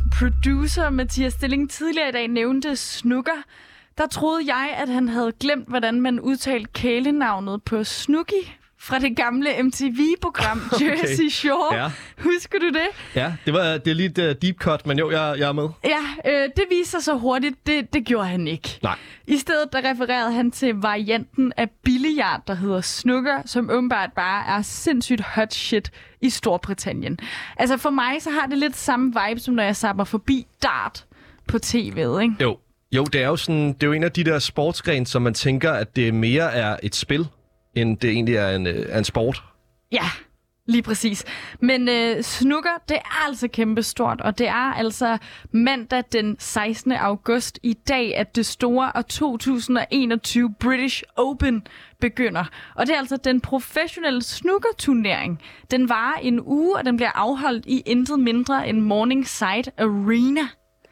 vores producer Mathias Stilling tidligere i dag nævnte Snooker, der troede jeg, at han havde glemt, hvordan man udtalte kælenavnet på Snooki fra det gamle MTV-program okay. Jersey Shore. Ja. Husker du det? Ja, det, var, det er lidt uh, deep cut, men jo, jeg, jeg er med. Ja, øh, det viser sig så hurtigt, det, det gjorde han ikke. Nej. I stedet der refererede han til varianten af billiard, der hedder snooker, som åbenbart bare er sindssygt hot shit i Storbritannien. Altså for mig, så har det lidt samme vibe, som når jeg sapper forbi dart på tv'et, ikke? Jo. Jo, det er jo sådan, det er jo en af de der sportsgrene, som man tænker, at det mere er et spil, end det egentlig er en, øh, er en sport. Ja, lige præcis. Men øh, snooker, det er altså kæmpestort, og det er altså mandag den 16. august i dag, at det store og 2021 British Open begynder. Og det er altså den professionelle snookerturnering. Den varer en uge, og den bliver afholdt i intet mindre end Morningside Arena.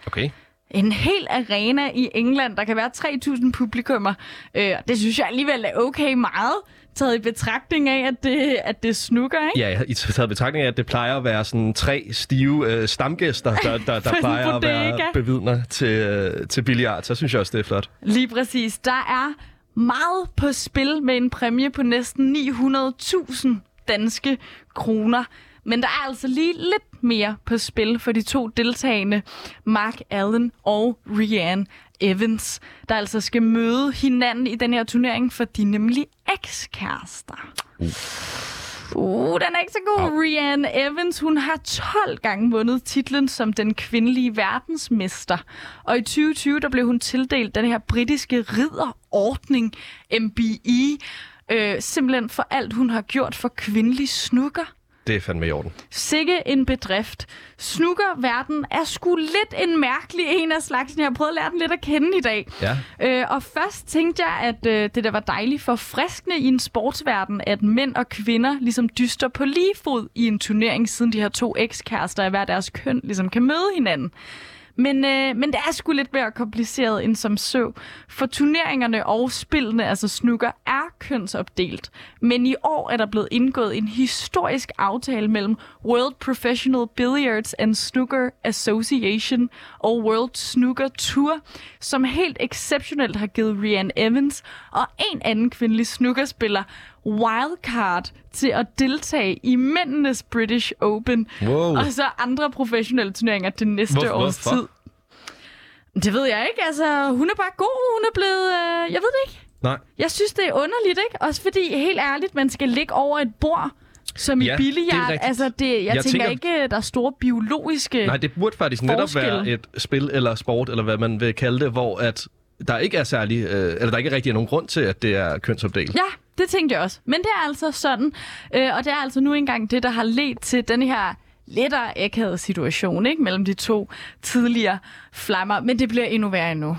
Okay. En hel arena i England, der kan være 3.000 publikummer. Øh, det synes jeg alligevel er okay meget, taget i betragtning af, at det, at det snukker, ikke? Ja, i taget betragtning af, at det plejer at være sådan tre stive øh, stamgæster, der, der, der plejer at være bevidner til, øh, til billiard. Så synes jeg også, det er flot. Lige præcis. Der er meget på spil med en præmie på næsten 900.000 danske kroner. Men der er altså lige lidt mere på spil for de to deltagende, Mark Allen og Rianne Evans, der altså skal møde hinanden i den her turnering, for de er nemlig ekskærester. Uh, den er ikke så god. Au. Rianne Evans, hun har 12 gange vundet titlen som den kvindelige verdensmester. Og i 2020, der blev hun tildelt den her britiske ridderordning, MBE, øh, simpelthen for alt, hun har gjort for kvindelig snooker. Det er fandme i orden. Sikke en bedrift. Snookerverden er sgu lidt en mærkelig en af slagsen. Jeg har prøvet at lære den lidt at kende i dag. Ja. Øh, og først tænkte jeg, at øh, det der var dejligt for friskende i en sportsverden, at mænd og kvinder ligesom dyster på lige fod i en turnering, siden de her to ekskærester af hver deres køn ligesom kan møde hinanden. Men, øh, men det er sgu lidt mere kompliceret end som så. For turneringerne og spillene, altså snooker, er kønsopdelt. Men i år er der blevet indgået en historisk aftale mellem World Professional Billiards and Snooker Association og World Snooker Tour, som helt exceptionelt har givet Rianne Evans og en anden kvindelig snookerspiller wildcard til at deltage i mændenes British Open, Wow. og så andre professionelle turneringer det næste Hvor- års hvorfor? tid. Det ved jeg ikke. Altså, hun er bare god. Hun er blevet... Øh, jeg ved det ikke. Nej. Jeg synes, det er underligt, ikke? Også fordi, helt ærligt, man skal ligge over et bord, som Ja, i det er billiard. rigtigt. Altså, det, jeg, jeg tænker tænker- ikke, der er store biologiske... Nej, det burde faktisk netop Forskel. være et spil eller sport, eller hvad man vil kalde det, hvor at der ikke er særlig, øh, eller der ikke rigtig er nogen grund til, at det er kønsopdelt. Ja, det tænkte jeg også. Men det er altså sådan. Øh, og det er altså nu engang det, der har ledt til den her lettere akavet situation ikke? mellem de to tidligere flammer. Men det bliver endnu værre endnu.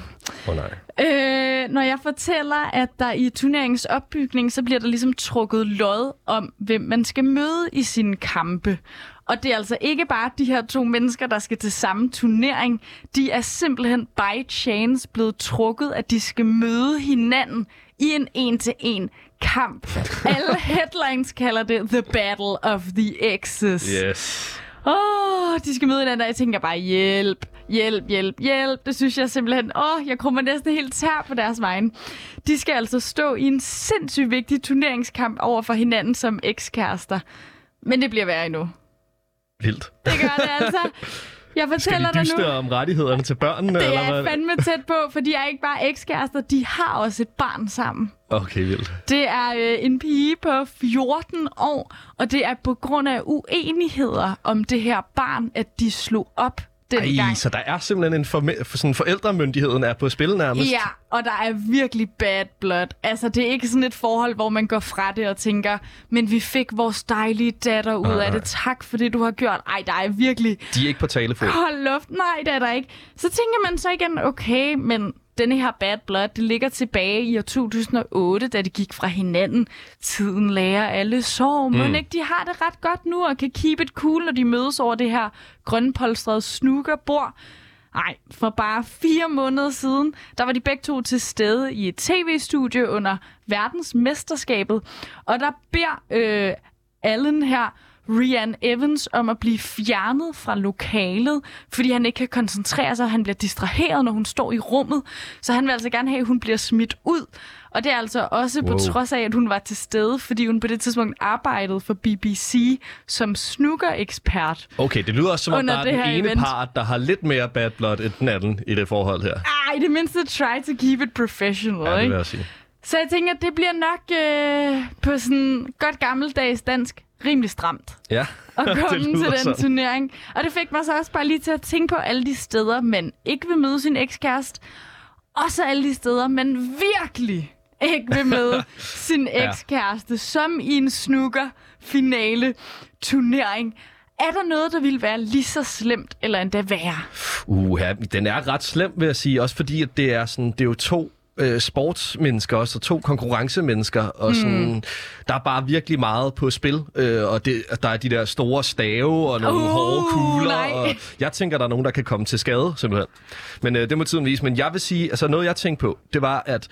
Oh, nej. Øh, når jeg fortæller, at der i turneringens opbygning, så bliver der ligesom trukket lod om, hvem man skal møde i sine kampe. Og det er altså ikke bare de her to mennesker, der skal til samme turnering. De er simpelthen by chance blevet trukket, at de skal møde hinanden i en en-til-en kamp. Alle headlines kalder det The Battle of the Exes. Yes. Åh, oh, de skal møde hinanden, og jeg tænker bare, hjælp, hjælp, hjælp, hjælp. Det synes jeg simpelthen, åh, oh, jeg kommer næsten helt tær på deres vegne. De skal altså stå i en sindssygt vigtig turneringskamp over for hinanden som ekskærester. Men det bliver værre endnu. Vildt. Det gør det altså. Jeg Skal fortæller de dig nu. om rettighederne til børnene? Det eller er hvad? fandme tæt på, for de er ikke bare ekskærester, de har også et barn sammen. Okay, vildt. Det er øh, en pige på 14 år, og det er på grund af uenigheder om det her barn, at de slog op dengang. Ej, så der er simpelthen en forme- for sådan forældremyndigheden er på spil nærmest. Ja, og der er virkelig bad blood. Altså, det er ikke sådan et forhold, hvor man går fra det og tænker, men vi fik vores dejlige datter ud Nej, af det. Tak for det, du har gjort. Ej, der er virkelig... De er ikke på talefod. Hold luft. Nej, det er der ikke. Så tænker man så igen, okay, men denne her bad blood, det ligger tilbage i år 2008, da de gik fra hinanden. Tiden lærer alle sår, men ikke de har det ret godt nu og kan keep it cool, når de mødes over det her grønpolstrede snookerbord. Nej, for bare fire måneder siden, der var de begge to til stede i et tv-studie under verdensmesterskabet, og der beder øh, Allen her Rian Evans om at blive fjernet fra lokalet, fordi han ikke kan koncentrere sig, han bliver distraheret, når hun står i rummet. Så han vil altså gerne have, at hun bliver smidt ud. Og det er altså også wow. på trods af, at hun var til stede, fordi hun på det tidspunkt arbejdede for BBC som snooker-ekspert. Okay, det lyder også som om, der er den ene event. part, der har lidt mere bad blood end den anden i det forhold her. Ej, i det mindste try to keep it professional, ja, det vil jeg sige. Så jeg tænker, at det bliver nok øh, på sådan godt gammeldags dansk rimelig stramt. Ja, at komme til den sådan. turnering. Og det fik mig så også bare lige til at tænke på alle de steder, man ikke vil møde sin ekskæreste. Og så alle de steder, man virkelig ikke vil møde sin ekskæreste, ja. som i en snooker-finale turnering. Er der noget, der ville være lige så slemt, eller endda værre? Uh, ja, den er ret slem, vil jeg sige. Også fordi, at det er, sådan, det er jo to øh, sportsmennesker også, og to konkurrencemennesker, og sådan, mm. der er bare virkelig meget på spil, øh, og det, der er de der store stave og nogle uh, hårde kugler, nej. og jeg tænker, der er nogen, der kan komme til skade, simpelthen. Men øh, det må tiden vise. Men jeg vil sige, altså noget jeg tænkte på, det var, at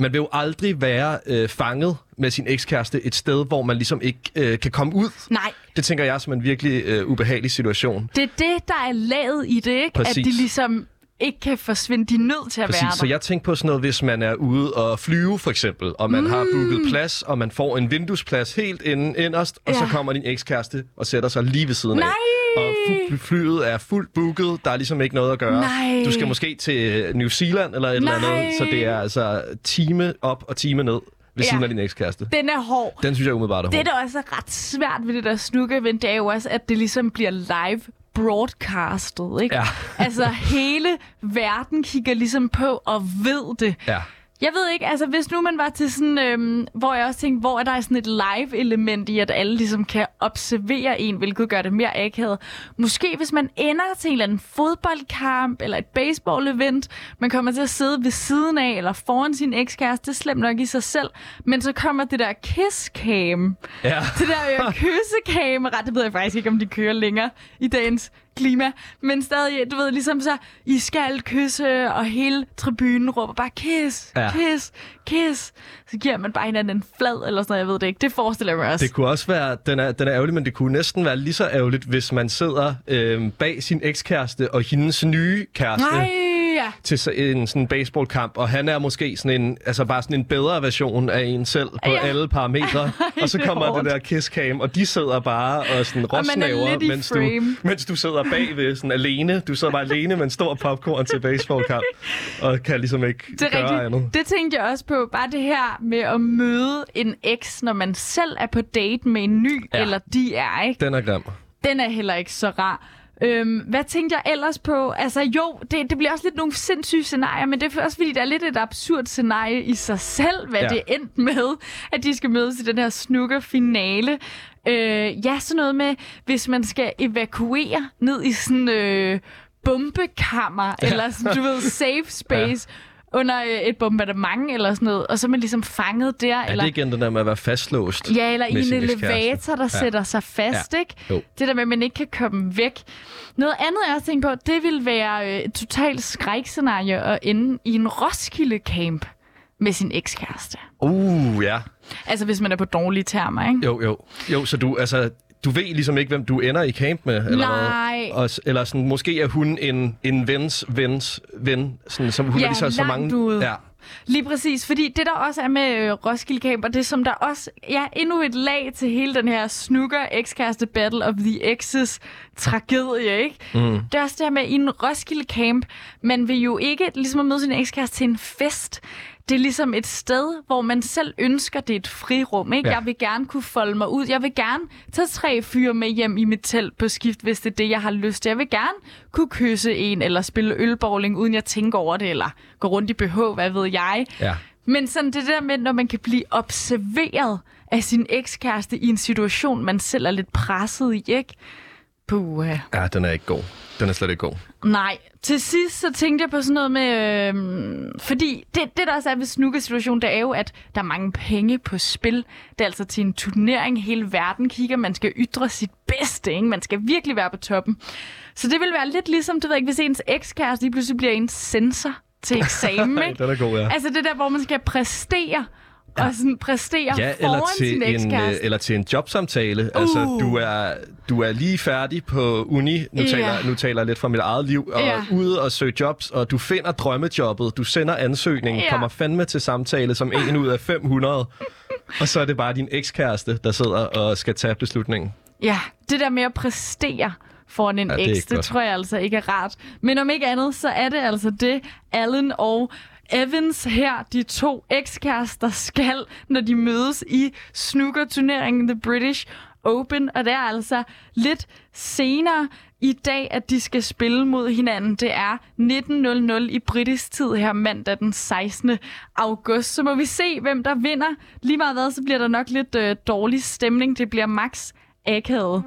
man vil jo aldrig være øh, fanget med sin ekskæreste et sted, hvor man ligesom ikke øh, kan komme ud. Nej. Det tænker jeg som en virkelig øh, ubehagelig situation. Det er det, der er lavet i det, ikke? Præcis. At de ligesom ikke kan forsvinde. De er nødt til at Præcis, være der. Så jeg tænker på sådan noget, hvis man er ude og flyve for eksempel, og man mm. har booket plads, og man får en vinduesplads helt inden, inderst, og ja. så kommer din ekskæreste og sætter sig lige ved siden Nej. af. Og flyet er fuldt booket, der er ligesom ikke noget at gøre. Nej. Du skal måske til New Zealand eller et Nej. eller andet, så det er altså time op og time ned ved ja. siden af din ekskæreste. Den er hård. Den synes jeg umiddelbart er hård. Det, der også er ret svært ved det der snukke-event, det er jo også, at det ligesom bliver live broadcastet, ikke? Ja. altså, hele verden kigger ligesom på og ved det. Ja. Jeg ved ikke, altså hvis nu man var til sådan, øhm, hvor jeg også tænkte, hvor er der sådan et live-element i, at alle ligesom kan observere en, hvilket gør det mere akavet. Måske hvis man ender til en eller anden fodboldkamp, eller et baseball-event, man kommer til at sidde ved siden af, eller foran sin ekskæreste, det er slemt nok i sig selv, men så kommer det der kiss-cam. Ja. Det der øh, kyssekamera, det ved jeg faktisk ikke, om de kører længere i dagens klima, men stadig, du ved, ligesom så, I skal kysse, og hele tribunen råber bare, kiss, ja. kiss, kiss. Så giver man bare hinanden en flad, eller sådan noget, jeg ved det ikke. Det forestiller jeg mig også. Det kunne også være, den er, den er ærgerlig, men det kunne næsten være lige så ærgerligt, hvis man sidder øh, bag sin ekskæreste og hendes nye kæreste. Nej ja. til en sådan baseballkamp, og han er måske sådan en, altså bare sådan en bedre version af en selv på ja. alle parametre. og så kommer det der kiss cam, og de sidder bare og sådan råsnaver, mens du, mens du sidder bagved sådan alene. Du sidder bare alene med en stor popcorn til baseballkamp, og kan ligesom ikke det gøre rigtigt. andet. Det tænkte jeg også på, bare det her med at møde en eks, når man selv er på date med en ny, ja. eller de er, ikke? Den er grim. Den er heller ikke så rar. Øhm, hvad tænkte jeg ellers på? Altså jo, det, det bliver også lidt nogle sindssyge scenarier, men det er også fordi, der er lidt et absurd scenarie i sig selv, hvad ja. det endte med, at de skal mødes i den her snukker-finale. Øh, ja, sådan noget med, hvis man skal evakuere ned i sådan... Øh, bombekammer, eller sådan, du ved, safe space. Ja under øh, et bombardement eller sådan noget, og så er man ligesom fanget der. Er eller, det igen den der med at være fastlåst? Ja, eller i en elevator, der ja. sætter sig fast, ja. ikke? Jo. Det der med, at man ikke kan komme væk. Noget andet, jeg også tænkt på, det ville være øh, et totalt skrækscenarie at ende i en Roskilde-camp med sin ekskæreste. Uh, ja. Altså, hvis man er på dårlige termer, ikke? Jo, jo. Jo, så du, altså, du ved ligesom ikke, hvem du ender i camp med? Eller Nej. Og, eller sådan, måske er hun en, en vens vens ven, sådan, som hun ja, er lige så, så mange... Ude. Ja, Lige præcis, fordi det der også er med øh, Roskilde Camp, og det som der også ja, endnu et lag til hele den her snooker ekskæreste Battle of the Exes tragedie, ikke? Mm. Det er også det her med, i en Roskilde Camp, man vil jo ikke ligesom at møde sin ekskæreste til en fest det er ligesom et sted, hvor man selv ønsker, det er et frirum. Ikke? Ja. Jeg vil gerne kunne folde mig ud. Jeg vil gerne tage tre fyre med hjem i mit telt på skift, hvis det er det, jeg har lyst til. Jeg vil gerne kunne kysse en, eller spille ølbowling, uden jeg tænker over det, eller gå rundt i BH, hvad ved jeg. Ja. Men sådan det der med, når man kan blive observeret af sin ekskæreste i en situation, man selv er lidt presset i, ikke? Puh. Ja, den er ikke god. Den er slet ikke god. Nej. Til sidst så tænkte jeg på sådan noget med... Øh, fordi det, det, der også er ved snooker-situationen, det er jo, at der er mange penge på spil. Det er altså til en turnering, hele verden kigger. Man skal ytre sit bedste, ikke? Man skal virkelig være på toppen. Så det vil være lidt ligesom, du ved ikke, hvis ens ekskæreste lige pludselig bliver en sensor til eksamen, ikke? den er god, ja. Altså det der, hvor man skal præstere og sådan præstere Ja, foran eller sin til, en, øh, eller til en jobsamtale. Uh. Altså, du er, du er lige færdig på uni. Nu, Ja. taler, nu taler jeg lidt fra mit eget liv. Og Ja. ude og søge jobs, og du finder drømmejobbet. Du sender ansøgningen, Ja. kommer fandme til samtale som en ud af 500. og så er det bare din ekskæreste, der sidder og skal tage beslutningen. Ja, det der med at præstere foran en Ja, ja, det eks, det godt. tror jeg altså ikke er rart. Men om ikke andet, så er det altså det, Allen og Evans her, de to ekskærester, skal, når de mødes i snookerturneringen The British Open. Og det er altså lidt senere i dag, at de skal spille mod hinanden. Det er 19.00 i britisk tid her mandag den 16. august. Så må vi se, hvem der vinder. Lige meget hvad, så bliver der nok lidt øh, dårlig stemning. Det bliver max akavet.